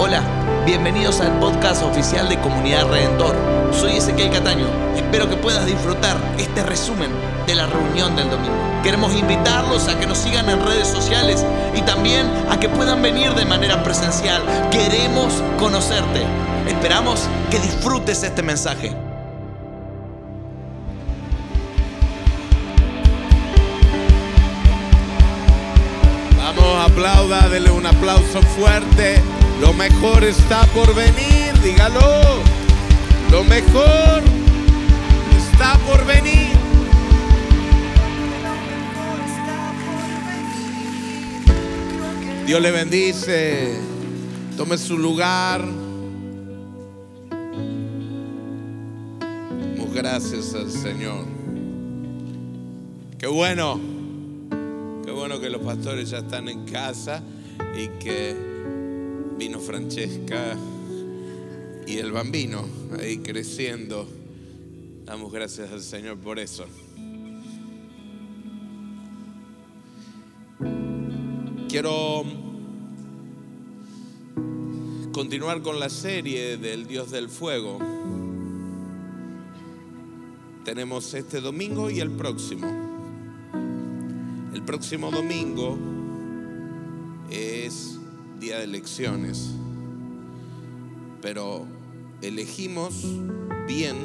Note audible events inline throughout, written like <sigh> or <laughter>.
Hola, bienvenidos al podcast oficial de Comunidad Redentor. Soy Ezequiel Cataño. Espero que puedas disfrutar este resumen de la reunión del domingo. Queremos invitarlos a que nos sigan en redes sociales y también a que puedan venir de manera presencial. Queremos conocerte. Esperamos que disfrutes este mensaje. Aplauda, dele un aplauso fuerte. Lo mejor está por venir, dígalo. Lo mejor está por venir. Dios le bendice. Tome su lugar. Gracias al Señor. Qué bueno. Que los pastores ya están en casa y que vino Francesca y el bambino ahí creciendo. Damos gracias al Señor por eso. Quiero continuar con la serie del Dios del Fuego. Tenemos este domingo y el próximo. Próximo domingo es día de elecciones, pero elegimos bien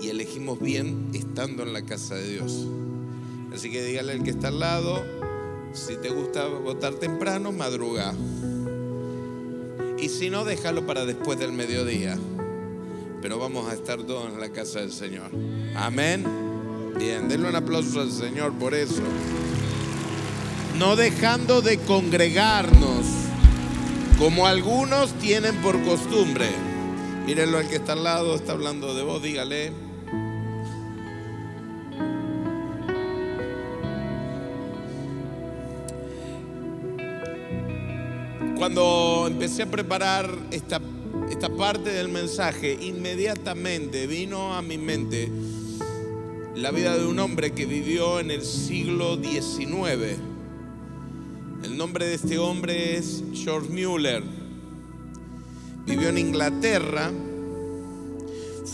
y elegimos bien estando en la casa de Dios. Así que dígale al que está al lado, si te gusta votar temprano, madruga. Y si no, déjalo para después del mediodía. Pero vamos a estar todos en la casa del Señor. Amén. Bien, denle un aplauso al Señor por eso. No dejando de congregarnos, como algunos tienen por costumbre. Mírenlo al que está al lado, está hablando de vos, dígale. Cuando empecé a preparar esta, esta parte del mensaje, inmediatamente vino a mi mente la vida de un hombre que vivió en el siglo XIX. El nombre de este hombre es George Mueller. Vivió en Inglaterra,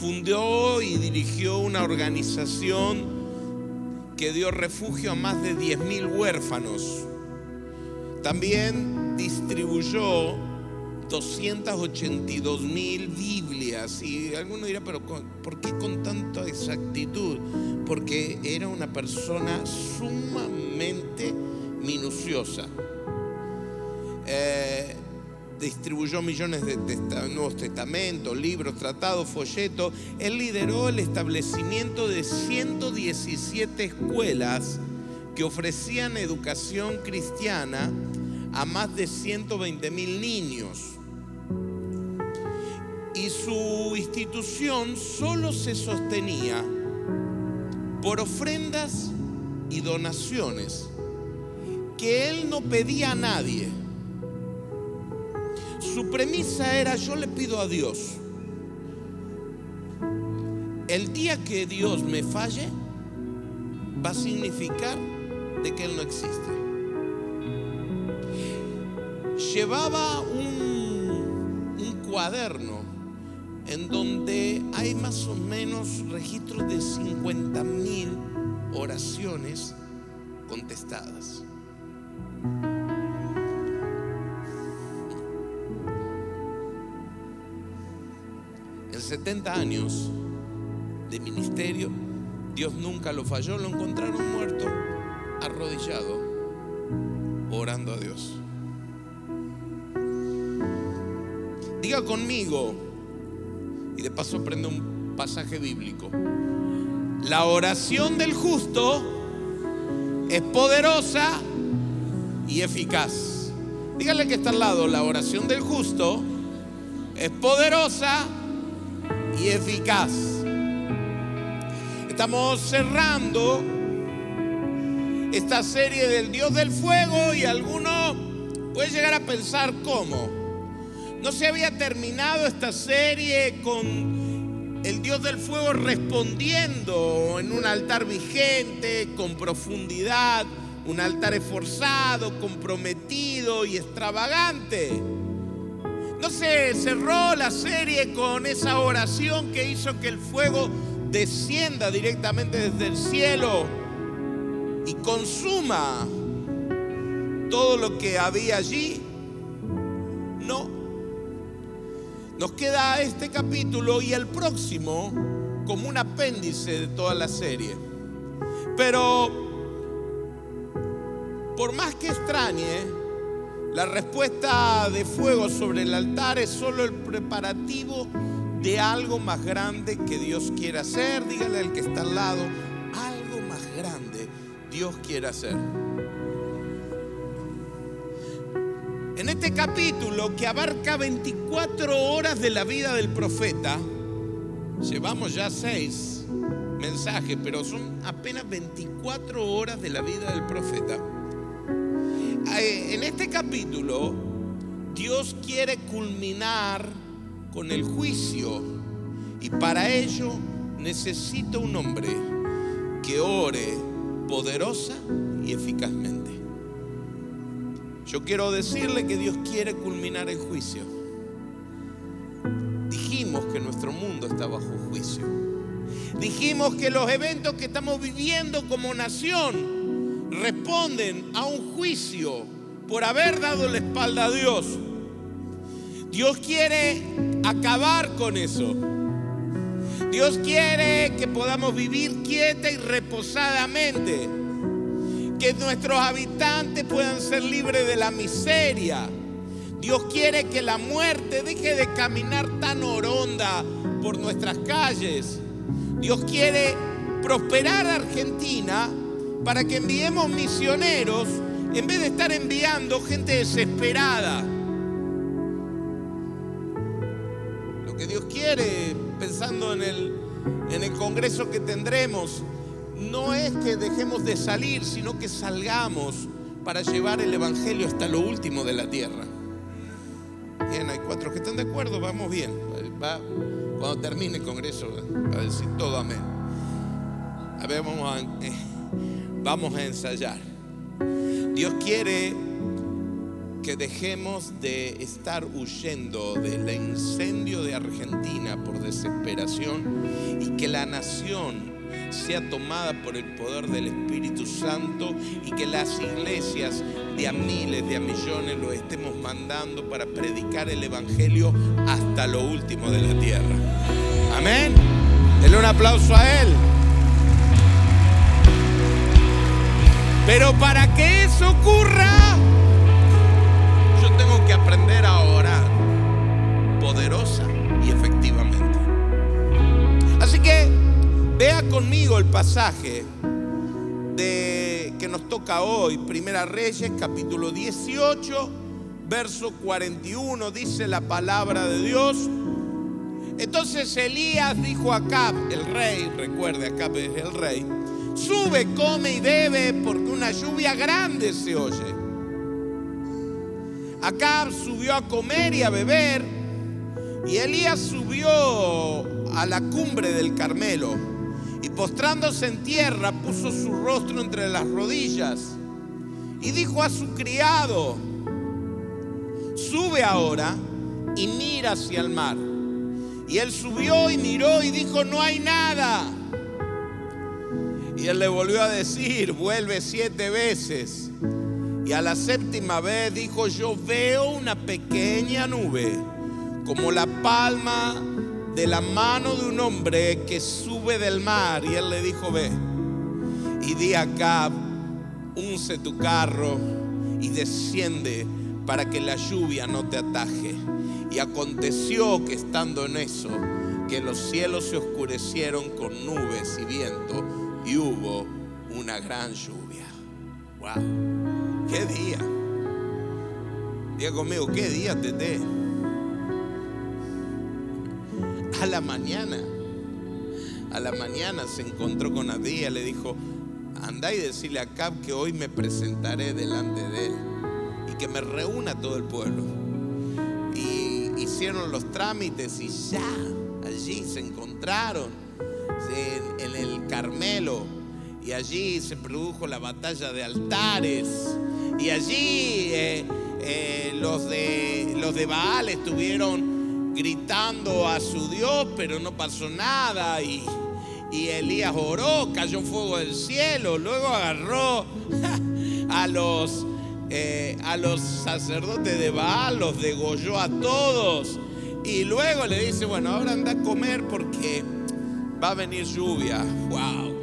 fundó y dirigió una organización que dio refugio a más de 10.000 huérfanos. También distribuyó 282 mil Biblias. Y alguno dirá, pero ¿por qué con tanta exactitud? Porque era una persona sumamente minuciosa. Eh, distribuyó millones de nuevos testamentos, libros, tratados, folletos. Él lideró el establecimiento de 117 escuelas que ofrecían educación cristiana a más de 120 mil niños. Su institución solo se sostenía por ofrendas y donaciones que él no pedía a nadie. Su premisa era yo le pido a Dios. El día que Dios me falle va a significar de que Él no existe. Llevaba un, un cuaderno en donde hay más o menos registros de 50 mil oraciones contestadas. En 70 años de ministerio, Dios nunca lo falló, lo encontraron muerto, arrodillado, orando a Dios. Diga conmigo, de paso aprende un pasaje bíblico. La oración del justo es poderosa y eficaz. Dígale que está al lado, la oración del justo es poderosa y eficaz. Estamos cerrando esta serie del Dios del fuego y alguno puede llegar a pensar cómo. No se había terminado esta serie con el Dios del fuego respondiendo en un altar vigente, con profundidad, un altar esforzado, comprometido y extravagante. Entonces cerró la serie con esa oración que hizo que el fuego descienda directamente desde el cielo y consuma todo lo que había allí. No. Nos queda este capítulo y el próximo como un apéndice de toda la serie. Pero por más que extrañe, la respuesta de fuego sobre el altar es solo el preparativo de algo más grande que Dios quiere hacer. Dígale al que está al lado, algo más grande Dios quiere hacer. Este capítulo que abarca 24 horas de la vida del profeta, llevamos ya seis mensajes, pero son apenas 24 horas de la vida del profeta. En este capítulo, Dios quiere culminar con el juicio y para ello necesita un hombre que ore poderosa y eficazmente. Yo quiero decirle que Dios quiere culminar el juicio. Dijimos que nuestro mundo está bajo juicio. Dijimos que los eventos que estamos viviendo como nación responden a un juicio por haber dado la espalda a Dios. Dios quiere acabar con eso. Dios quiere que podamos vivir quieta y reposadamente. Que nuestros habitantes puedan ser libres de la miseria. Dios quiere que la muerte deje de caminar tan oronda por nuestras calles. Dios quiere prosperar a Argentina para que enviemos misioneros en vez de estar enviando gente desesperada. Lo que Dios quiere, pensando en el, en el Congreso que tendremos, no es que dejemos de salir, sino que salgamos para llevar el Evangelio hasta lo último de la tierra. Bien, hay cuatro que están de acuerdo, vamos bien. cuando termine el Congreso, va a decir todo amén. A ver, vamos a, eh, vamos a ensayar. Dios quiere que dejemos de estar huyendo del incendio de Argentina por desesperación y que la nación sea tomada por el poder del Espíritu Santo y que las iglesias de a miles, de a millones lo estemos mandando para predicar el Evangelio hasta lo último de la tierra. Amén. Denle un aplauso a Él. Pero para que eso ocurra, yo tengo que aprender a orar poderosa y efectivamente. Así que vea conmigo el pasaje de, que nos toca hoy, Primera Reyes, capítulo 18, verso 41, dice la palabra de Dios. Entonces Elías dijo a Acab, el rey, recuerde, Acab es el rey, Sube, come y bebe porque una lluvia grande se oye. Acab subió a comer y a beber y Elías subió a la cumbre del Carmelo y postrándose en tierra puso su rostro entre las rodillas y dijo a su criado, sube ahora y mira hacia el mar. Y él subió y miró y dijo, no hay nada. Y él le volvió a decir, vuelve siete veces. Y a la séptima vez dijo, yo veo una pequeña nube, como la palma de la mano de un hombre que sube del mar. Y él le dijo, ve, y di acá, unce tu carro y desciende para que la lluvia no te ataje. Y aconteció que estando en eso, que los cielos se oscurecieron con nubes y viento y hubo una gran lluvia. ¡Wow! ¡Qué día! Diga conmigo, ¿qué día, Tete? A la mañana, a la mañana se encontró con Adía, le dijo, anda y decirle a Cab que hoy me presentaré delante de él y que me reúna todo el pueblo. Y hicieron los trámites y ya, allí se encontraron en, el Carmelo. Y allí se produjo la batalla de altares. Y allí eh, eh, los, de, los de Baal estuvieron gritando a su Dios, pero no pasó nada. Y, y Elías oró, cayó fuego del cielo, luego agarró <laughs> a los, eh, a los sacerdotes de Baal, los degolló a todos. Y luego le dice, bueno, ahora anda a comer porque va a venir lluvia. ¡Wow!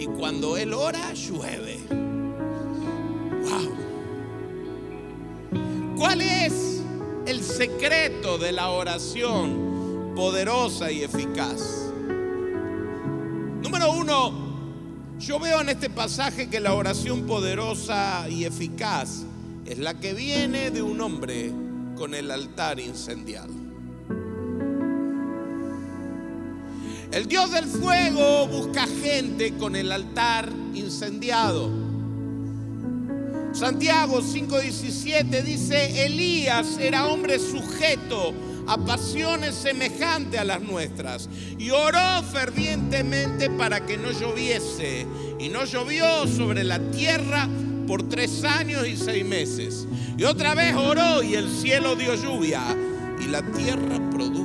y cuando él ora, llueve. ¡Wow! ¿Cuál es el secreto de la oración poderosa y eficaz? Número uno, yo veo en este pasaje que la oración poderosa y eficaz es la que viene de un hombre con el altar incendiado. El Dios del fuego busca gente con el altar incendiado. Santiago 5:17 dice, Elías era hombre sujeto a pasiones semejantes a las nuestras y oró fervientemente para que no lloviese y no llovió sobre la tierra por tres años y seis meses. Y otra vez oró y el cielo dio lluvia y la tierra produjo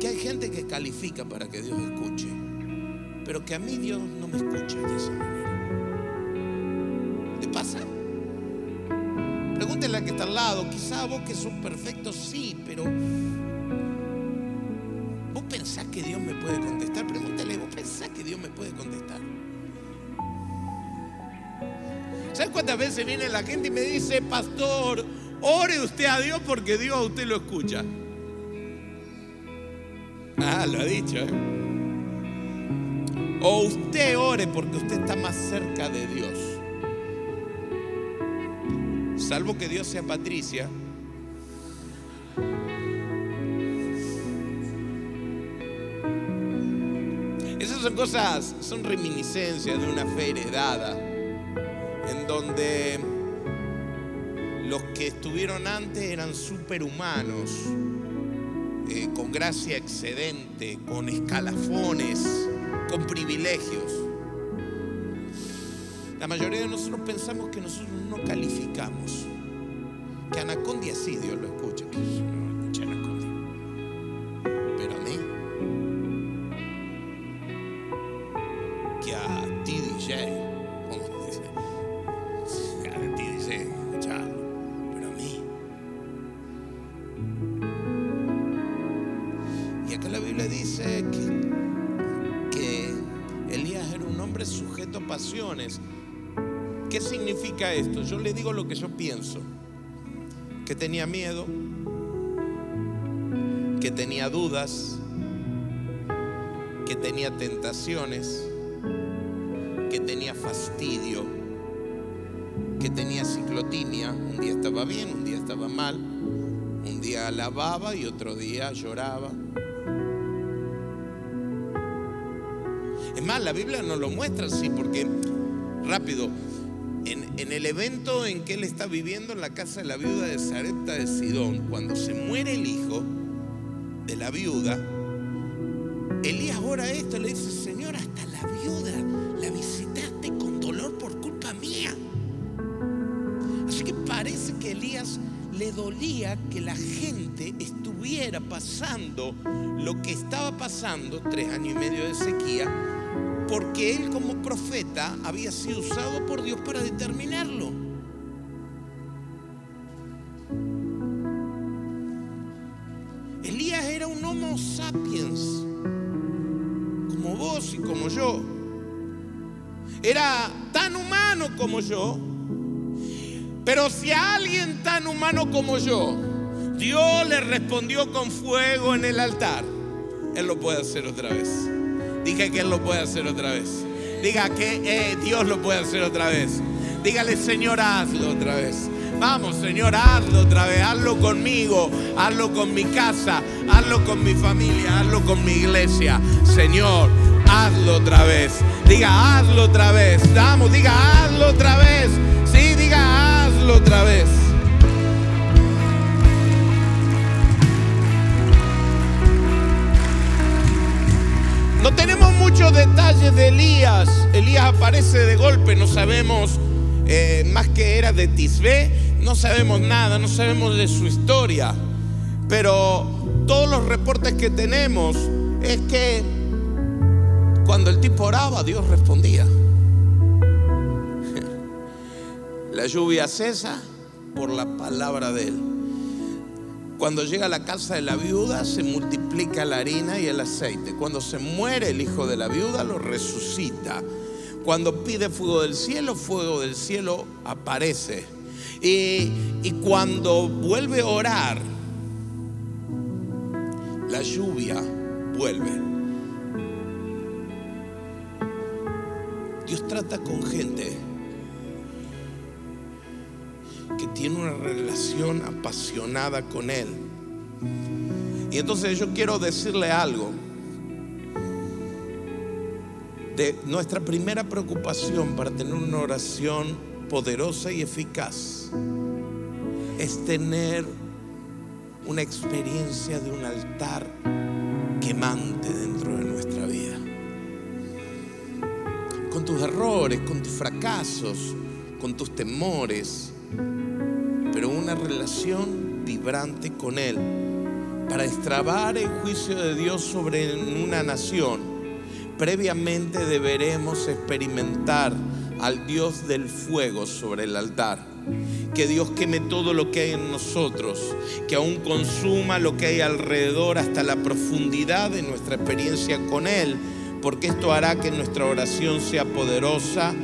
que hay gente que califica para que Dios escuche, pero que a mí Dios no me escucha de esa manera. ¿Le pasa? Pregúntele a que está al lado. Quizá vos que sos perfecto, sí, pero vos pensás que Dios me puede contestar. Pregúntele, vos pensás que Dios me puede contestar. ¿Sabes cuántas veces viene la gente y me dice, pastor, ore usted a Dios porque Dios a usted lo escucha? Ah, lo ha dicho, ¿eh? O usted ore porque usted está más cerca de Dios salvo que Dios sea Patricia, esas son cosas, son reminiscencias de una fe heredada, en donde los que estuvieron antes eran superhumanos, eh, con gracia excedente, con escalafones, con privilegios. La mayoría de nosotros pensamos que nosotros no calificamos. Que Anacondia sí, Dios lo escucha. Esto? Yo le digo lo que yo pienso. Que tenía miedo, que tenía dudas, que tenía tentaciones, que tenía fastidio, que tenía ciclotimia. Un día estaba bien, un día estaba mal, un día alababa y otro día lloraba. Es más, la Biblia no lo muestra así porque, rápido, en, el evento en que él está viviendo en la casa de la viuda de Sarepta de Sidón, cuando se muere el hijo de la viuda, Elías ora esto, le dice, Señor, hasta la viuda la visitaste con dolor por culpa mía. Así que parece que Elías le dolía que la gente estuviera pasando lo que estaba pasando, tres años y medio de sequía, porque él como profeta había sido usado por Dios para determinarlo. Elías era un homo sapiens, como vos y como yo. Era tan humano como yo. Pero si a alguien tan humano como yo, Dios le respondió con fuego en el altar, Él lo puede hacer otra vez. Dije que Él lo puede hacer otra vez. Diga que eh, Dios lo puede hacer otra vez. Dígale, Señor, hazlo otra vez. Vamos, Señor, hazlo otra vez. Hazlo conmigo, hazlo con mi casa, hazlo con mi familia, hazlo con mi iglesia. Señor, hazlo otra vez. Diga, hazlo otra vez. Vamos, diga, hazlo otra vez. Sí, diga, hazlo otra vez. Muchos detalles de Elías. Elías aparece de golpe, no sabemos eh, más que era de Tisbé, no sabemos nada, no sabemos de su historia. Pero todos los reportes que tenemos es que cuando el tipo oraba, Dios respondía. <laughs> La lluvia cesa por la palabra de él. Cuando llega a la casa de la viuda se multiplica la harina y el aceite. Cuando se muere el hijo de la viuda lo resucita. Cuando pide fuego del cielo, fuego del cielo aparece. Y, y cuando vuelve a orar, la lluvia vuelve. Dios trata con gente que tiene una relación apasionada con Él. Y entonces yo quiero decirle algo. De nuestra primera preocupación para tener una oración poderosa y eficaz es tener una experiencia de un altar quemante dentro de nuestra vida. Con tus errores, con tus fracasos, con tus temores, una relación vibrante con Él para extrabar el juicio de Dios sobre una nación. Previamente deberemos experimentar al Dios del fuego sobre el altar. Que Dios queme todo lo que hay en nosotros, que aún consuma lo que hay alrededor hasta la profundidad de nuestra experiencia con Él, porque esto hará que nuestra oración sea poderosa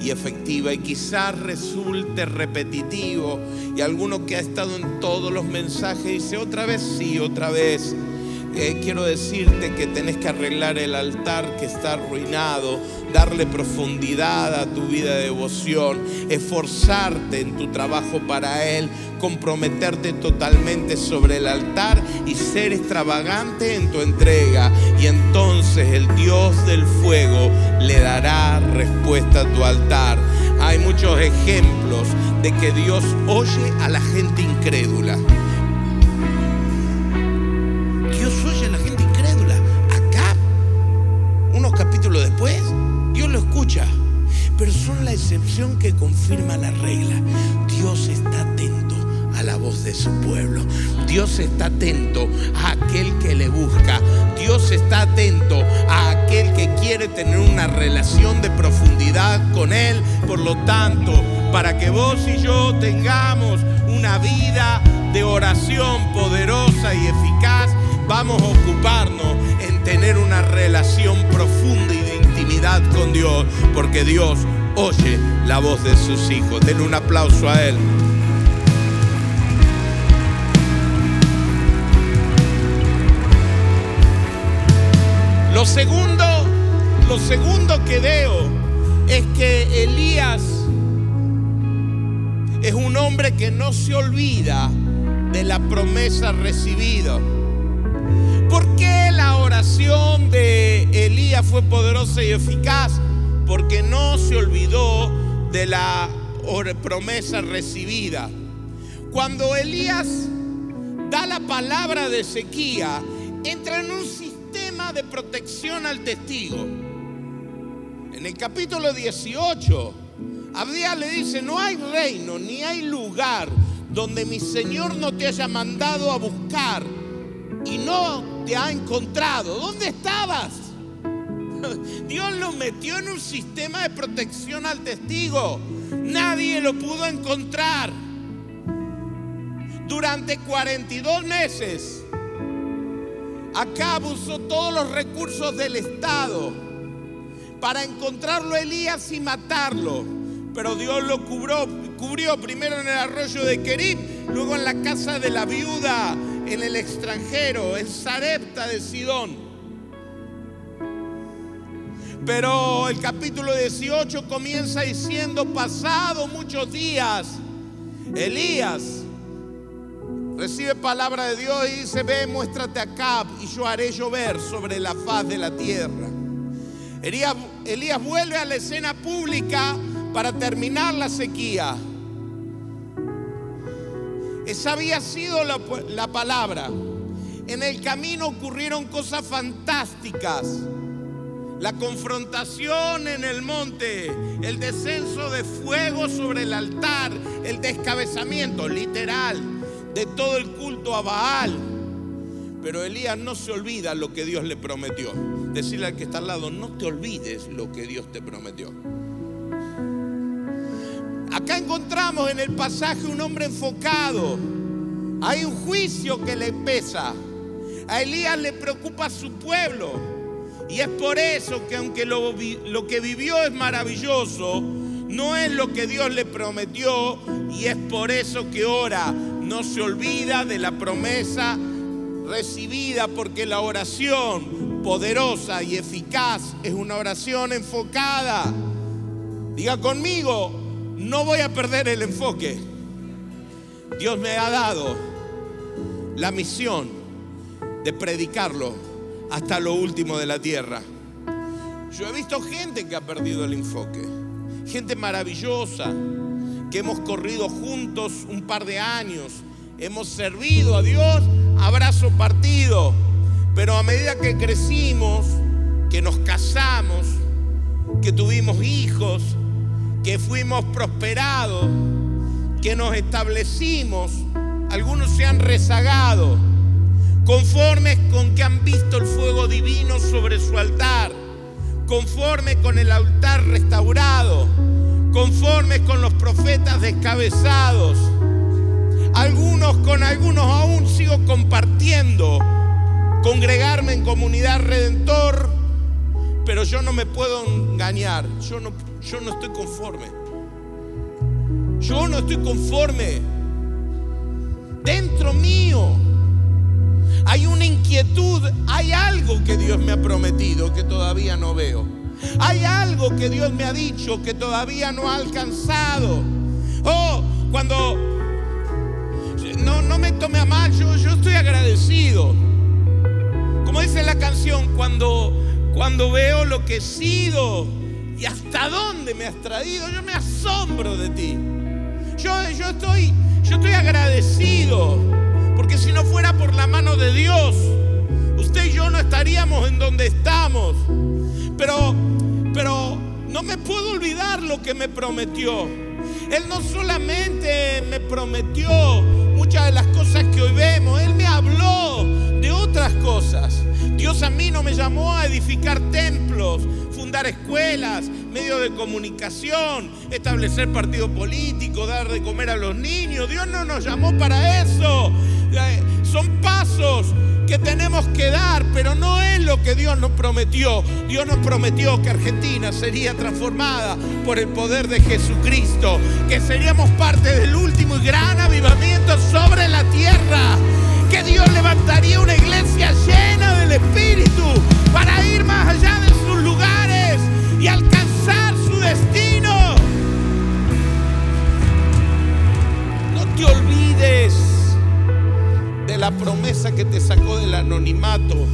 y efectiva y quizás resulte repetitivo y alguno que ha estado en todos los mensajes dice otra vez sí, otra vez. Eh, quiero decirte que tenés que arreglar el altar que está arruinado, darle profundidad a tu vida de devoción, esforzarte en tu trabajo para Él, comprometerte totalmente sobre el altar y ser extravagante en tu entrega. Y entonces el Dios del fuego le dará respuesta a tu altar. Hay muchos ejemplos de que Dios oye a la gente incrédula. Excepción que confirma la regla. Dios está atento a la voz de su pueblo. Dios está atento a aquel que le busca. Dios está atento a aquel que quiere tener una relación de profundidad con Él. Por lo tanto, para que vos y yo tengamos una vida de oración poderosa y eficaz, vamos a ocuparnos en tener una relación profunda y de intimidad con Dios, porque Dios oye la voz de sus hijos. Denle un aplauso a Él. Lo segundo, lo segundo que veo es que Elías es un hombre que no se olvida de la promesa recibida. ¿Por qué la oración de Elías fue poderosa y eficaz? Porque no se olvidó de la promesa recibida. Cuando Elías da la palabra de sequía, entra en un sistema de protección al testigo. En el capítulo 18, Abdías le dice, no hay reino ni hay lugar donde mi Señor no te haya mandado a buscar y no te ha encontrado. ¿Dónde estabas? Dios lo metió en un sistema de protección al testigo. Nadie lo pudo encontrar. Durante 42 meses, Acab usó todos los recursos del Estado para encontrarlo a Elías y matarlo. Pero Dios lo cubrió, primero en el arroyo de Kerib, luego en la casa de la viuda, en el extranjero, en Sarepta de Sidón. Pero el capítulo 18 comienza diciendo, pasado muchos días, Elías recibe palabra de Dios y dice, ve, muéstrate acá y yo haré llover sobre la faz de la tierra. Elías, Elías vuelve a la escena pública para terminar la sequía. Esa había sido la palabra. En el camino ocurrieron cosas fantásticas. La confrontación en el monte, el descenso de fuego sobre el altar, el descabezamiento literal de todo el culto a Baal. Pero Elías no se olvida lo que Dios le prometió. Decirle al que está al lado, no te olvides lo que Dios te prometió. Acá encontramos en el pasaje un hombre enfocado. Hay un juicio que le pesa. A Elías le preocupa su pueblo. Y es por eso que aunque lo, lo que vivió es maravilloso, no es lo que Dios le prometió. Y es por eso que ora no se olvida de la promesa recibida porque la oración poderosa y eficaz es una oración enfocada. Diga conmigo, no voy a perder el enfoque. Dios me ha dado la misión de predicarlo hasta lo último de la tierra. Yo he visto gente que ha perdido el enfoque, gente maravillosa, que hemos corrido juntos un par de años, hemos servido a Dios, abrazo partido, pero a medida que crecimos, que nos casamos, que tuvimos hijos, que fuimos prosperados, que nos establecimos, algunos se han rezagado, conformes con que han visto el fuego divino sobre su altar, conforme con el altar restaurado conformes con los profetas descabezados. Algunos con algunos aún sigo compartiendo, congregarme en comunidad redentor, pero yo no me puedo engañar, yo no, yo no estoy conforme. Yo no estoy conforme. Dentro mío hay una inquietud, hay algo que Dios me ha prometido que todavía no veo. Hay algo que Dios me ha dicho que todavía no ha alcanzado. Oh, cuando no, no me tome a mal, yo, yo estoy agradecido. Como dice la canción, cuando, cuando veo lo que he sido y hasta dónde me has traído, yo me asombro de ti. Yo, yo, estoy, yo estoy agradecido, porque si no fuera por la mano de Dios, usted y yo no estaríamos en donde estamos. Pero, pero no me puedo olvidar lo que me prometió. Él no solamente me prometió muchas de las cosas que hoy vemos, Él me habló de otras cosas. Dios a mí no me llamó a edificar templos, fundar escuelas, medios de comunicación, establecer partido político, dar de comer a los niños. Dios no nos llamó para eso. Eh, son pasos que tenemos que dar, pero no es lo que Dios nos prometió. Dios nos prometió que Argentina sería transformada por el poder de Jesucristo, que seríamos parte del último y gran avivamiento sobre la tierra, que Dios levantaría una iglesia llena del Espíritu para ir más allá de sus lugares y alcanzar su destino. No te olvides la promesa que te sacó del anonimato.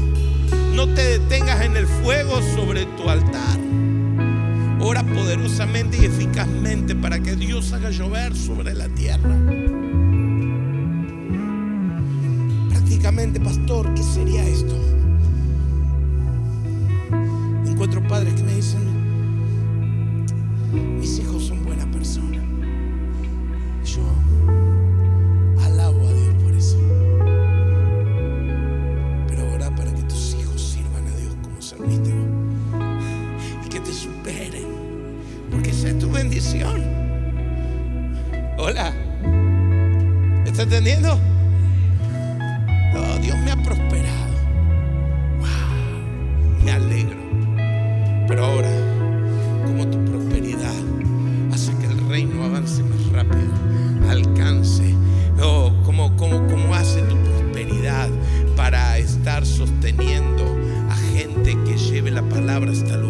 No te detengas en el fuego sobre tu altar. Ora poderosamente y eficazmente para que Dios haga llover sobre la tierra. Prácticamente, pastor, ¿qué sería esto? Encuentro padres que me dicen, mis hijos palabras, tal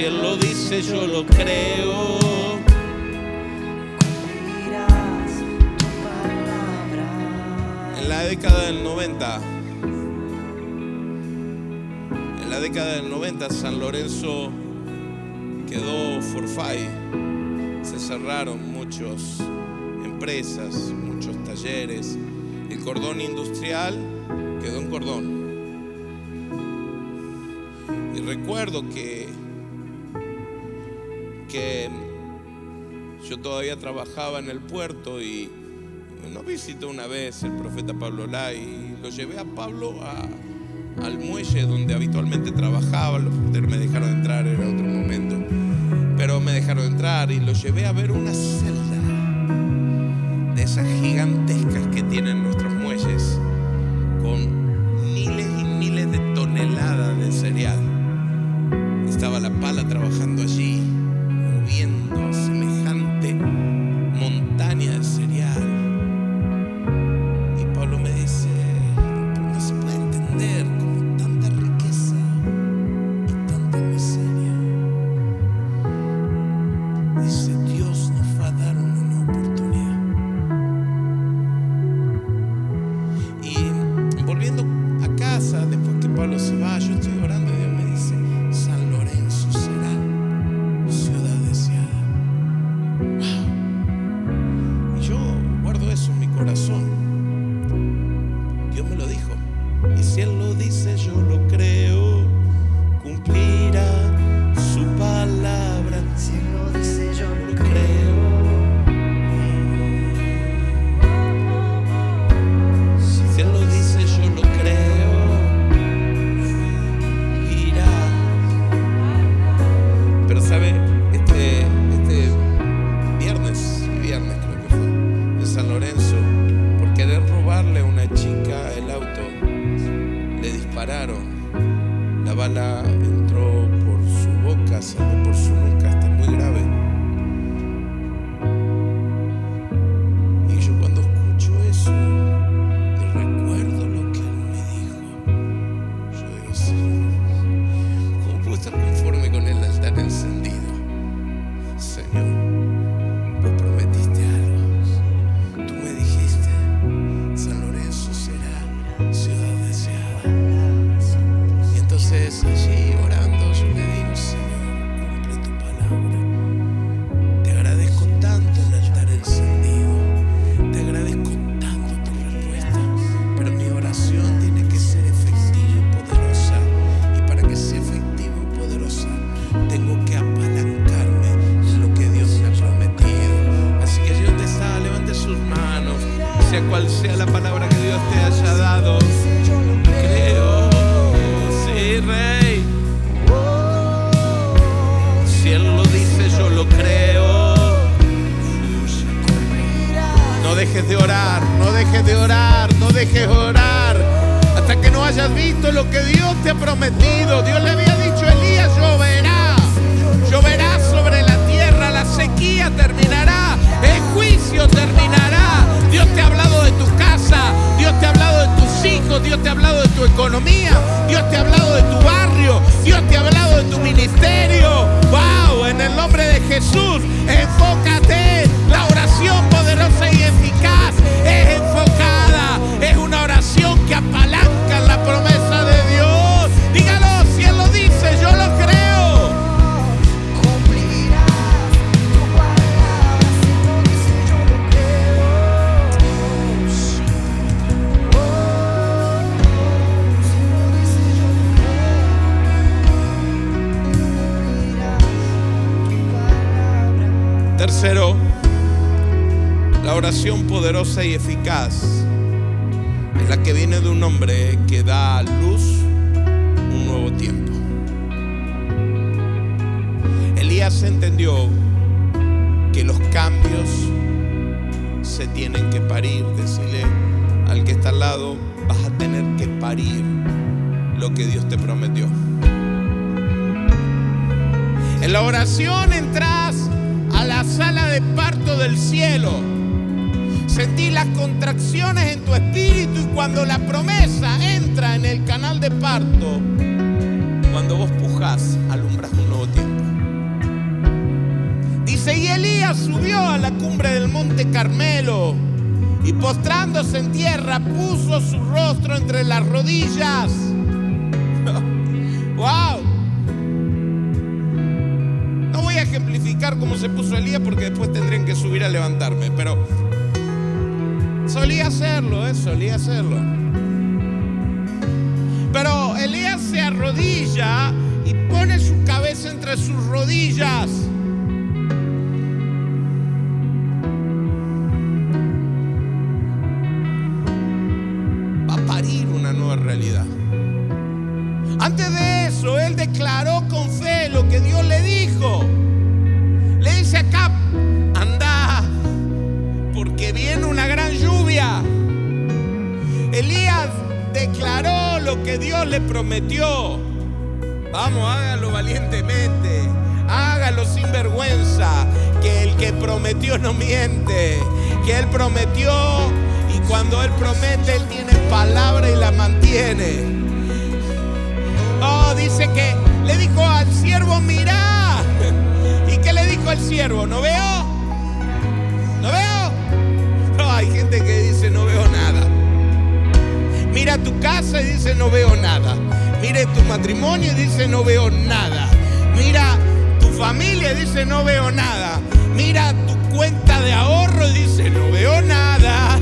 Si Él lo dice, yo lo creo. En la década del 90, en la década del 90, San Lorenzo quedó forfait. Se cerraron muchas empresas, muchos talleres. El cordón industrial quedó en cordón. Y recuerdo que que yo todavía trabajaba en el puerto y nos visitó una vez el profeta Pablo Lai y lo llevé a Pablo al muelle donde habitualmente trabajaba, los me dejaron entrar, era otro momento, pero me dejaron entrar y lo llevé a ver una celda de esas gigantescas que tienen los coração. Hayas visto lo que Dios te ha prometido. Dios le había dicho a Elías, lloverá. Lloverá sobre la tierra, la sequía terminará, el juicio terminará. Dios te ha hablado de tu casa, Dios te ha hablado de tus hijos, Dios te ha hablado de tu economía, Dios te ha hablado de tu barrio, Dios te ha hablado de tu ministerio. ¡Wow! En el nombre de Jesús, enfócate. La oración poderosa y eficaz es enfocada, es una oración que apalanca oración poderosa y eficaz es la que viene de un hombre que da a luz un nuevo tiempo. Elías entendió que los cambios se tienen que parir. Decirle al que está al lado, vas a tener que parir lo que Dios te prometió. En la oración entras a la sala de parto del cielo. Sentí las contracciones en tu espíritu y cuando la promesa entra en el canal de parto, cuando vos pujás, alumbras un nuevo tiempo. Dice, y Elías subió a la cumbre del monte Carmelo y postrándose en tierra puso su rostro entre las rodillas. <laughs> ¡Wow! No voy a ejemplificar cómo se puso Elías porque después tendrían que subir a levantarme, pero solía hacerlo, ¿eh? solía hacerlo. Pero Elías se arrodilla y pone su cabeza entre sus rodillas. Le prometió. Vamos, hágalo valientemente, hágalo sin vergüenza, que el que prometió no miente, que él prometió y cuando él promete, él tiene palabra y la mantiene. Oh, dice que le dijo al siervo, mira. ¿Y qué le dijo al siervo? ¿No veo? ¿No veo? No, hay gente que dice, no veo nada. Mira tu casa y dice, no veo nada. Mire tu matrimonio y dice, no veo nada. Mira tu familia y dice, no veo nada. Mira tu cuenta de ahorro y dice, no veo nada.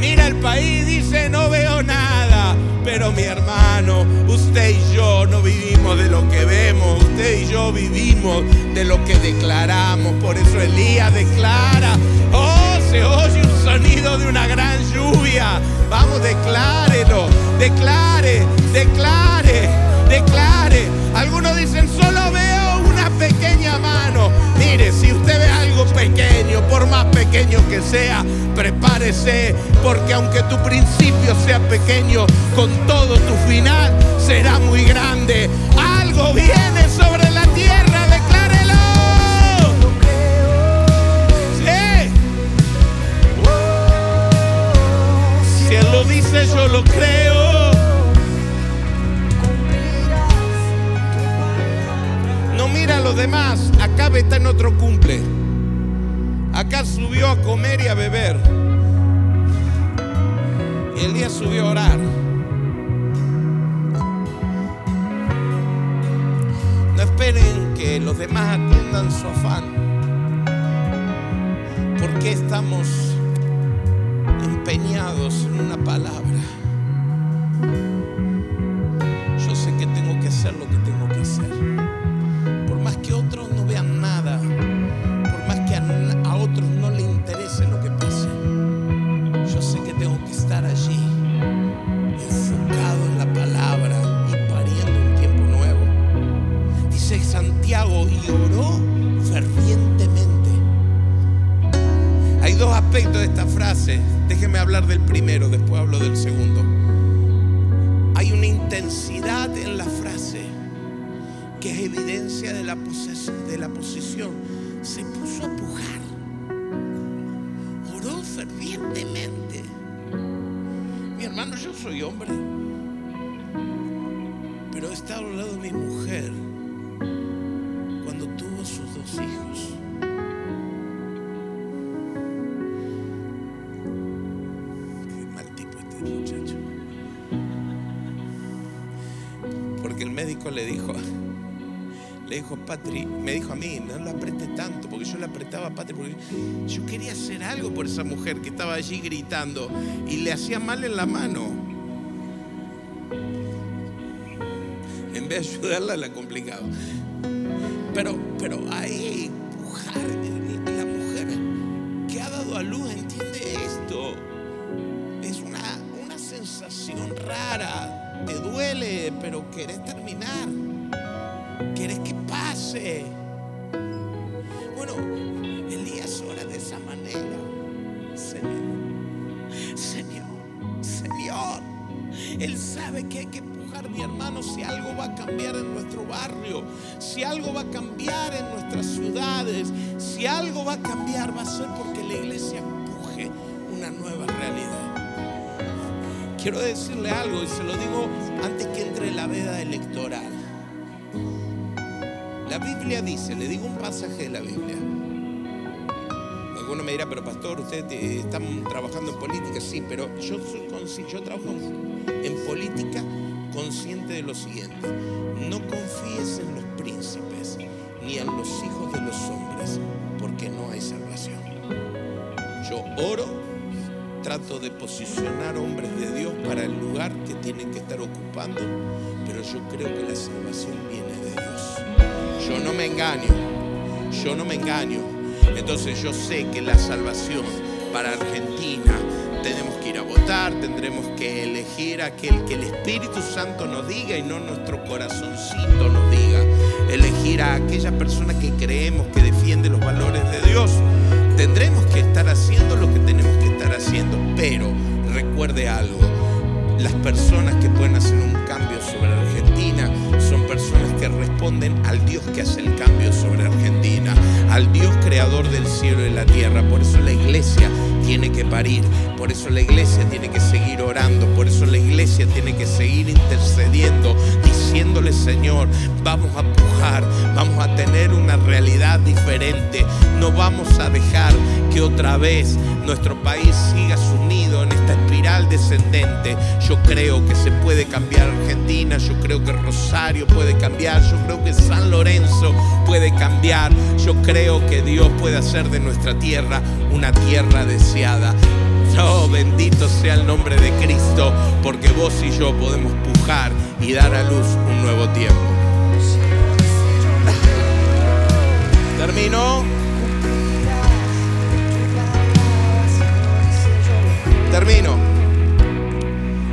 Mira el país y dice, no veo nada. Pero mi hermano, usted y yo no vivimos de lo que vemos, usted y yo vivimos de lo que declaramos. Por eso Elías declara, oh, se oye sonido de una gran lluvia. Vamos, declárelo, declare, declare, declare. Algunos dicen, solo veo una pequeña mano. Mire, si usted ve algo pequeño, por más pequeño que sea, prepárese, porque aunque tu principio sea pequeño, con todo tu final será muy grande. Algo viene sobre yo lo creo. No mira a los demás. Acá está en otro cumple. Acá subió a comer y a beber. Y Elías subió a orar. No esperen que los demás atiendan su afán. Porque estamos empeñados en una palabra. Soy hombre. Pero he estado al lado de mi mujer cuando tuvo sus dos hijos. Qué mal tipo este muchacho. Porque el médico le dijo, le dijo, Patri, me dijo a mí, no la apriete tanto, porque yo la apretaba a Patri, porque yo quería hacer algo por esa mujer que estaba allí gritando y le hacía mal en la mano. Ayudarla, la complicaba. Pero, pero ahí, pujar, la mujer que ha dado a luz entiende esto. Es una, una sensación rara. Te duele, pero querés si algo va a cambiar en nuestras ciudades, si algo va a cambiar, va a ser porque la iglesia empuje una nueva realidad. Quiero decirle algo y se lo digo antes que entre la veda electoral. La Biblia dice, le digo un pasaje de la Biblia. Alguno me dirá, pero pastor, usted eh, está trabajando en política, sí, pero yo, soy yo trabajo en, política consciente de lo siguiente. No confíes en príncipes ni en los hijos de los hombres, porque no hay salvación. Yo oro, trato de posicionar hombres de Dios para el lugar que tienen que estar ocupando, pero yo creo que la salvación viene de Dios. Yo no me engaño, yo no me engaño. Entonces yo sé que la salvación para Argentina tendremos que elegir aquel que el Espíritu Santo nos diga y no nuestro corazoncito nos diga. Elegir a aquella persona que creemos que defiende los valores de Dios. Tendremos que estar haciendo lo que tenemos que estar haciendo, pero recuerde algo. Las personas que pueden hacer un cambio sobre personas al Dios que hace el cambio sobre Argentina, al Dios creador del cielo y la tierra. Por eso la iglesia tiene que parir, por eso la iglesia tiene que seguir orando, por eso la iglesia tiene que seguir intercediendo, diciéndole Señor, vamos a pujar, vamos a tener una realidad diferente, no vamos a dejar que otra vez nuestro país siga sumido en esta espiral descendente. Yo creo que se puede cambiar Argentina, yo creo que Rosario puede cambiar, yo creo que San Lorenzo puede cambiar, yo creo que Dios puede hacer de nuestra tierra una tierra deseada. Oh, bendito sea el nombre de Cristo, porque vos y yo podemos pujar y dar a luz un nuevo tiempo. Terminó. Termino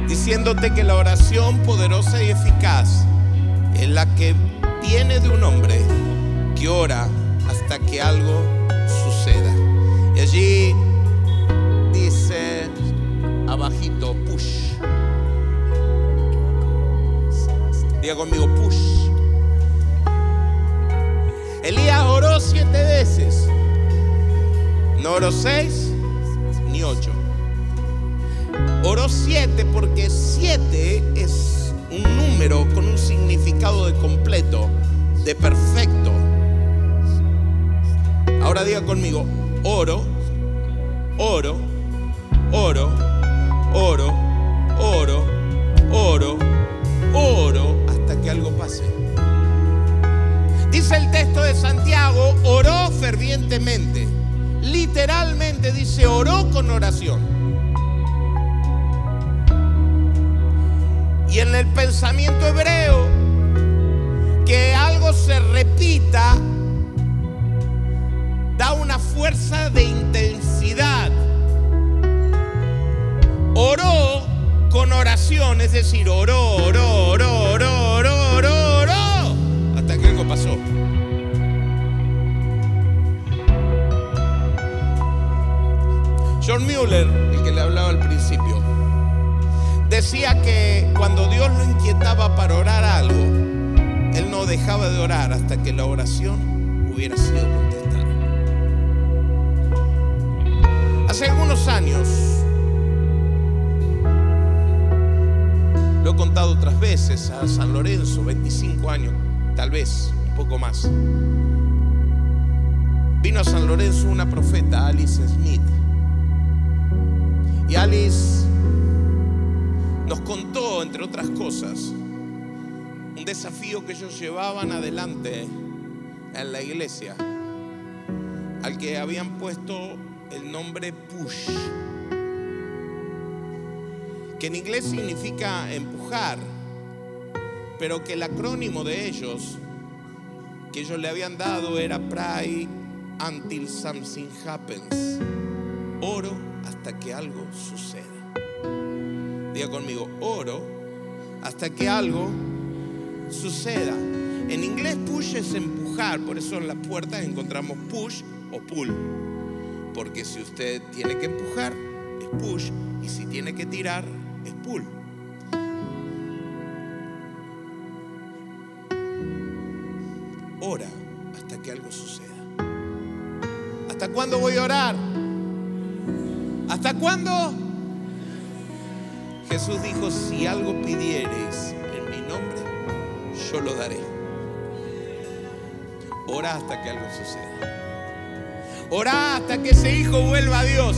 diciéndote que la oración poderosa y eficaz es la que viene de un hombre que ora hasta que algo suceda. Y allí dice abajito, push. Diga conmigo, push. Elías oró siete veces. No oró seis ni ocho. Oró siete porque siete es un número con un significado de completo, de perfecto. Ahora diga conmigo, oro, oro, oro, oro, oro, oro, oro, hasta que algo pase. Dice el texto de Santiago, oró fervientemente. Literalmente dice, oró con oración. Y en el pensamiento hebreo, que algo se repita, da una fuerza de intensidad. Oró con oración, es decir, oró, oró, oró, oró, oró, oró, oró, hasta que algo pasó. John Mueller, el que le hablaba al principio, decía que cuando Dios lo inquietaba para orar algo, él no dejaba de orar hasta que la oración hubiera sido contestada. Hace algunos años, lo he contado otras veces, a San Lorenzo, 25 años, tal vez un poco más. Vino a San Lorenzo una profeta, Alice Smith. Y Alice nos contó, entre otras cosas, un desafío que ellos llevaban adelante en la iglesia, al que habían puesto el nombre Push, que en inglés significa empujar, pero que el acrónimo de ellos, que ellos le habían dado, era Pray Until Something Happens. Oro hasta que algo suceda. Diga conmigo, oro hasta que algo suceda. En inglés push es empujar, por eso en las puertas encontramos push o pull. Porque si usted tiene que empujar, es push, y si tiene que tirar, es pull. Ora hasta que algo suceda. ¿Hasta cuándo voy a orar? ¿Hasta cuándo? Jesús dijo, si algo pidiereis en mi nombre, yo lo daré. Ora hasta que algo suceda. Ora hasta que ese hijo vuelva a Dios.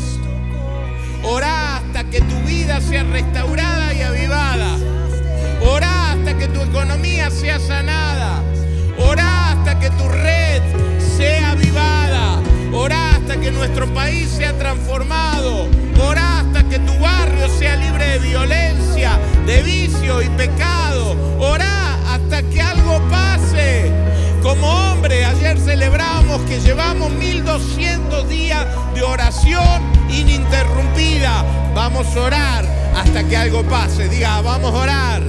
Ora hasta que tu vida sea restaurada y avivada. Ora hasta que tu economía sea sanada. Ora hasta que tu red sea avivada. Ora hasta que nuestro país sea transformado. Ora hasta que tu barrio sea libre de violencia, de vicio y pecado. Ora hasta que algo pase. Como hombre, ayer celebramos que llevamos 1200 días de oración ininterrumpida. Vamos a orar hasta que algo pase. Diga, vamos a orar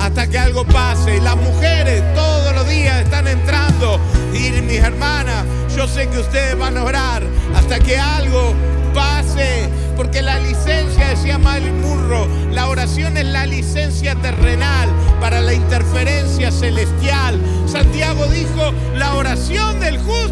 hasta que algo pase. Y las mujeres todos los días están entrando. Y mis hermanas, yo sé que ustedes van a orar hasta que algo pase. Porque la licencia, decía Mal Murro, la oración es la licencia terrenal para la interferencia celestial. Santiago dijo, la oración del justo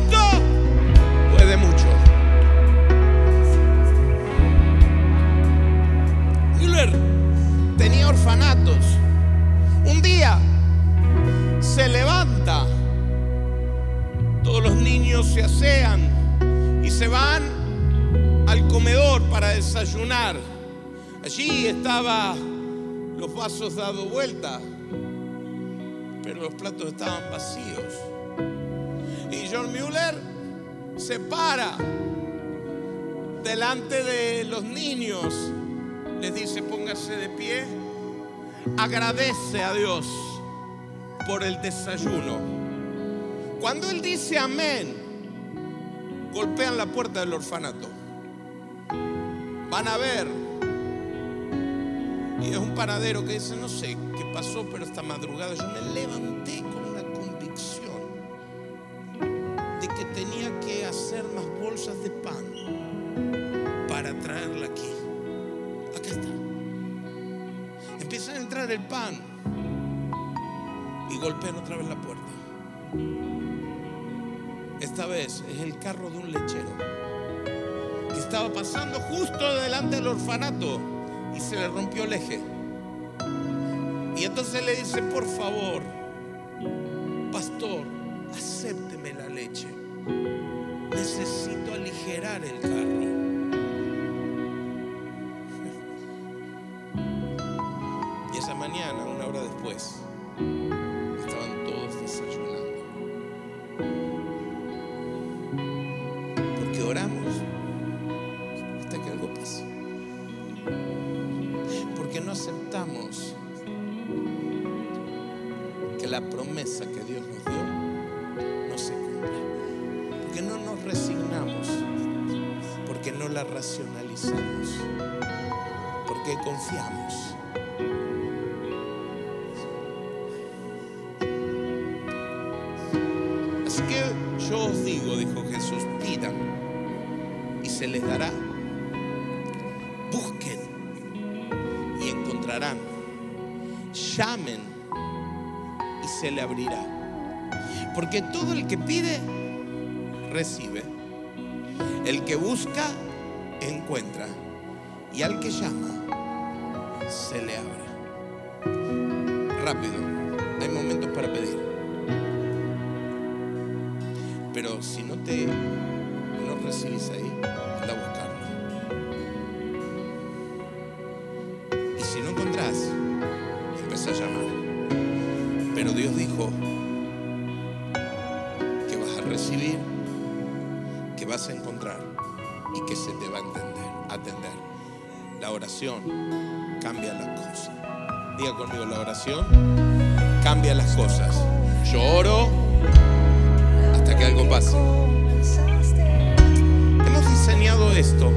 estaba los vasos dados vuelta, pero los platos estaban vacíos. Y John Mueller se para delante de los niños, les dice póngase de pie, agradece a Dios por el desayuno. Cuando él dice amén, golpean la puerta del orfanato. Van a ver. Y es un panadero que dice, no sé qué pasó, pero esta madrugada yo me levanté con la convicción de que tenía que hacer más bolsas de pan para traerla aquí. Acá está. Empieza a entrar el pan y golpean otra vez la puerta. Esta vez es el carro de un lechero que estaba pasando justo delante del orfanato y se le rompió el eje. Y entonces le dice, por favor, pastor, acépteme la leche. Necesito aligerar el carro. <laughs> Y esa mañana, una hora después, estaban todos desayunando. Aceptamos que la promesa que Dios nos dio no se cumpla. Porque no nos resignamos. Porque no la racionalizamos. Porque confiamos. Así que yo os digo, dijo Jesús, pidan y se les dará. Llamen y se le abrirá. Porque todo el que pide, recibe. El que busca, encuentra. Y al que llama, se le abre. Rápido, hay momentos para pedir. Pero si no te no recibís ahí, llamar. Pero Dios dijo que vas a recibir, que vas a encontrar y que se te va a entender, atender. La oración cambia las cosas. Diga conmigo, la oración cambia las cosas. Yo oro hasta que algo pase. Hemos diseñado esto.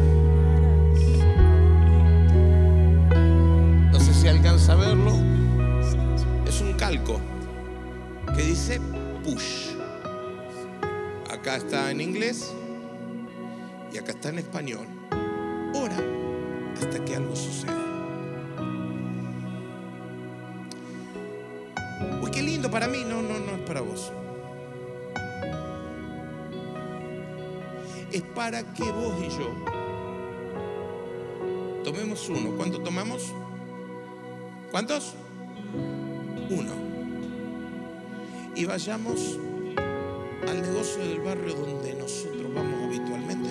Está en inglés y acá está en español. Ora hasta que algo suceda. Uy, qué lindo para mí. No, no, no es para vos. Es para que vos y yo tomemos uno. ¿Cuánto tomamos? ¿Cuántos? Uno. Y vayamos al negocio del barrio donde nosotros vamos habitualmente.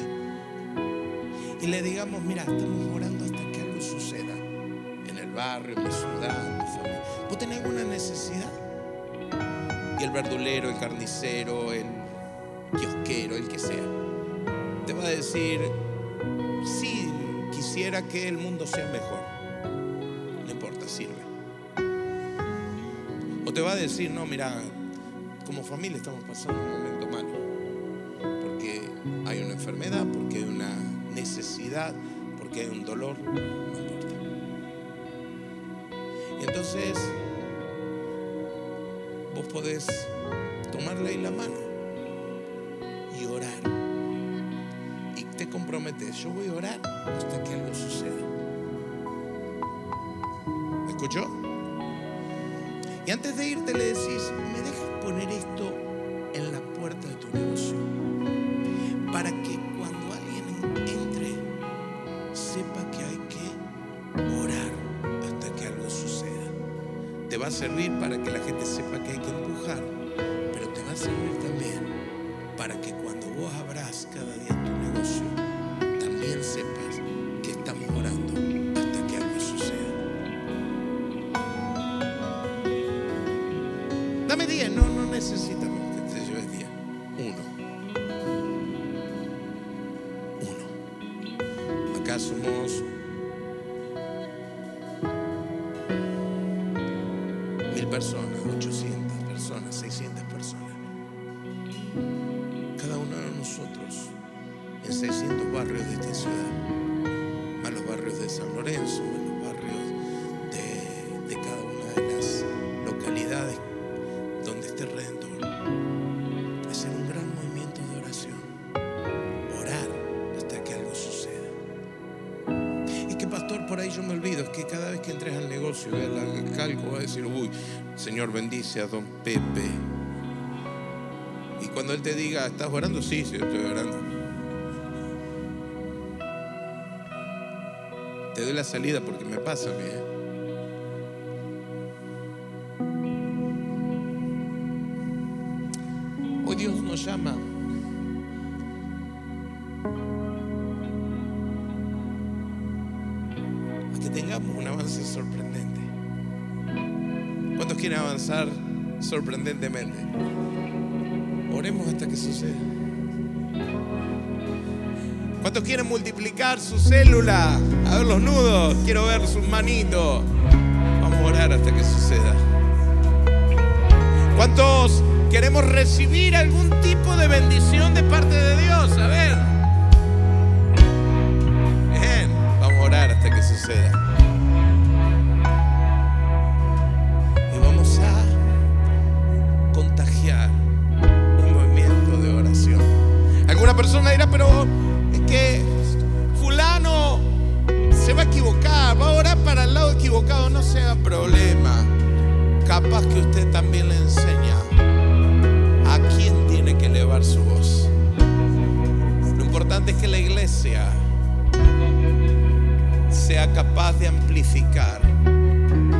Y le digamos, mira, estamos orando hasta que algo suceda. En el barrio, en mi ciudad, en mi familia. ¿Vos tenés alguna necesidad? Y el verdulero, el carnicero, el kiosquero, el que sea, te va a decir, sí, quisiera que el mundo sea mejor. No importa, sirve. O te va a decir, no, mira, familia estamos pasando un momento malo. Porque hay una enfermedad, porque hay una necesidad, porque hay un dolor. No importa. Entonces vos podés tomarle ahí la mano y orar. Y te comprometes, yo voy a orar hasta que algo suceda. ¿Me escuchó? Y antes de irte le decís, ¿me dejas poner esto en la puerta de tu negocio? Para que cuando alguien entre, sepa que hay que orar hasta que algo suceda. Te va a servir para que la gente sepa que hay que empujar, pero te va a servir también para que Dame 10, no, no necesitamos Señor bendice a don Pepe. Y cuando él te diga, ¿estás orando? Sí, sí, estoy orando. Te doy la salida porque me pasa a mí. ¿eh? Sorprendentemente? Oremos hasta que suceda. ¿Cuántos quieren multiplicar su célula? A ver los nudos. Quiero ver sus manitos. Vamos a orar hasta que suceda. ¿Cuántos queremos recibir algún tipo de bendición de parte de Dios? A ver. Vamos a orar hasta que suceda. Problema. Capaz que usted también le enseña a quién tiene que elevar su voz. Lo importante es que la iglesia sea capaz de amplificar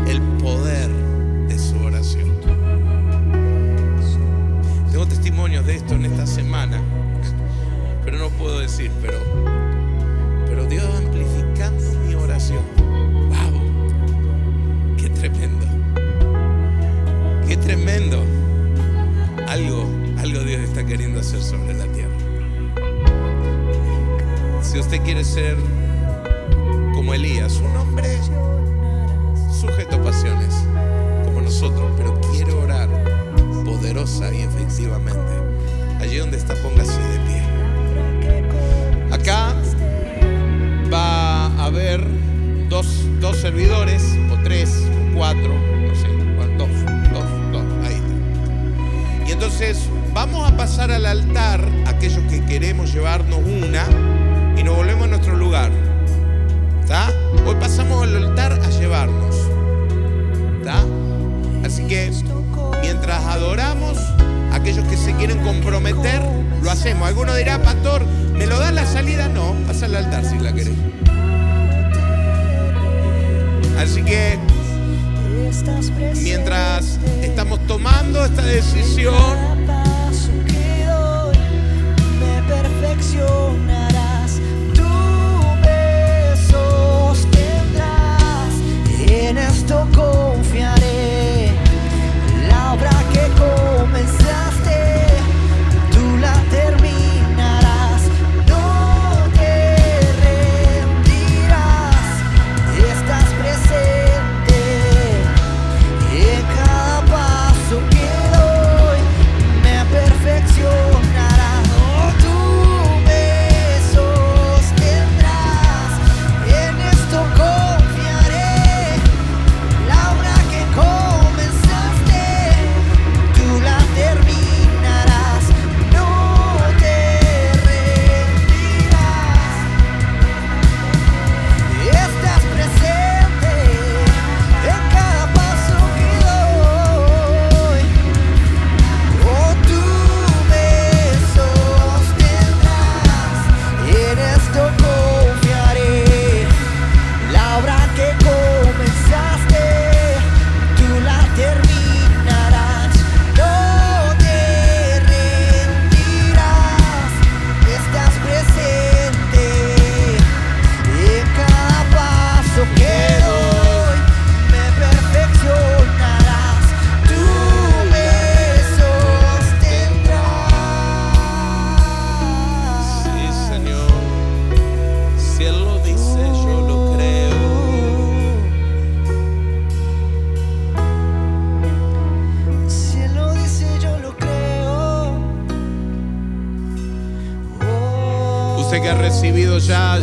el poder de su oración. Tengo testimonios de esto en esta semana, pero no puedo decir, pero, pero Dios amplificando mi oración. Tremendo! Algo, algo Dios está queriendo hacer sobre la tierra. Si usted quiere ser como Elías, un hombre sujeto a pasiones, como nosotros, pero quiere orar poderosa y efectivamente. Allí donde está, póngase de pie. Acá va a haber dos, dos servidores, o tres, o cuatro, vamos a pasar al altar aquellos que queremos llevarnos una y nos volvemos a nuestro lugar. ¿Está? Hoy pasamos al altar a llevarnos. ¿Está? Así que mientras adoramos, aquellos que se quieren comprometer, lo hacemos. Alguno dirá, pastor, ¿me lo da la salida? No, pasa al altar si la querés. Así que mientras estamos tomando esta decisión,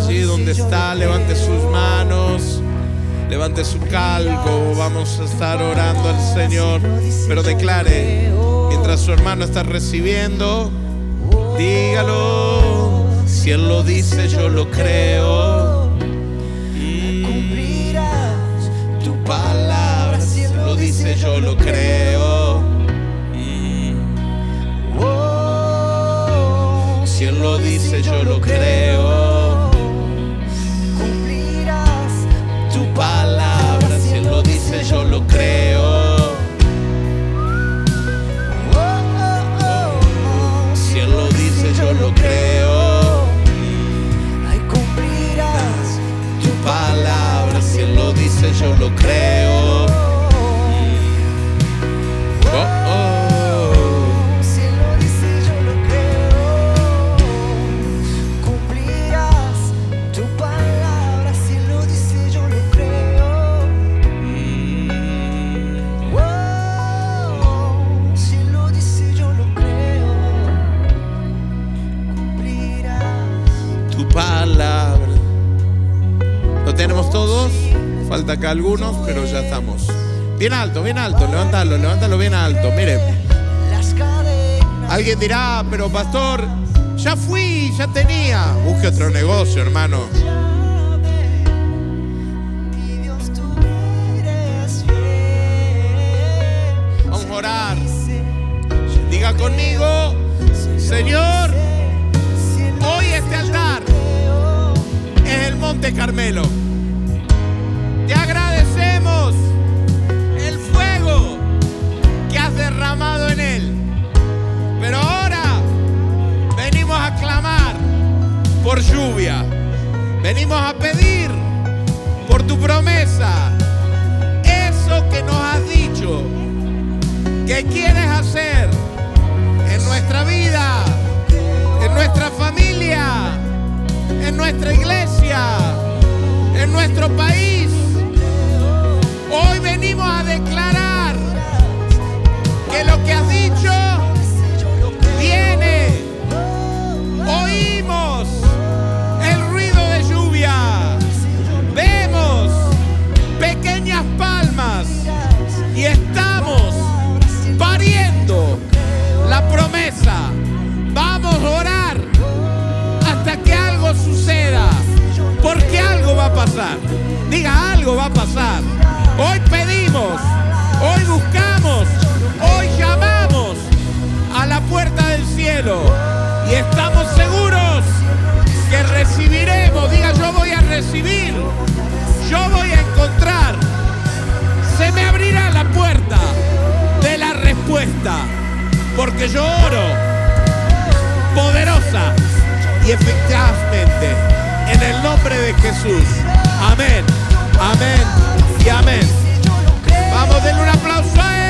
allí donde está, levante sus manos, levante su calco, vamos a estar orando al Señor, pero declare, mientras su hermano está recibiendo, dígalo, si Él lo dice, yo lo creo. Cumplirás tu palabra, si Él lo dice, yo lo creo. Si Él lo dice, yo lo creo. todos. Falta acá algunos, pero ya estamos. Bien alto, bien alto, levántalo, levántalo bien alto. Mire. Alguien dirá, pero pastor, ya fui, ya tenía. Busque otro negocio, hermano. Vamos a orar. Diga conmigo, Señor, hoy este altar es el Monte Carmelo. Venimos a pedir por tu promesa. Eso que nos has dicho que quieres hacer en nuestra vida, en nuestra familia, en nuestra iglesia, en nuestro país. Hoy venimos a declarar que lo que has dicho algo va a pasar. Diga, algo va a pasar. Hoy pedimos, hoy buscamos, hoy llamamos a la puerta del cielo. Y estamos seguros que recibiremos. Diga, yo voy a recibir. Yo voy a encontrar. Se me abrirá la puerta de la respuesta. Porque yo oro poderosa y eficazmente en el nombre de Jesús. Amén, amén y amén. Vamos, denle un aplauso a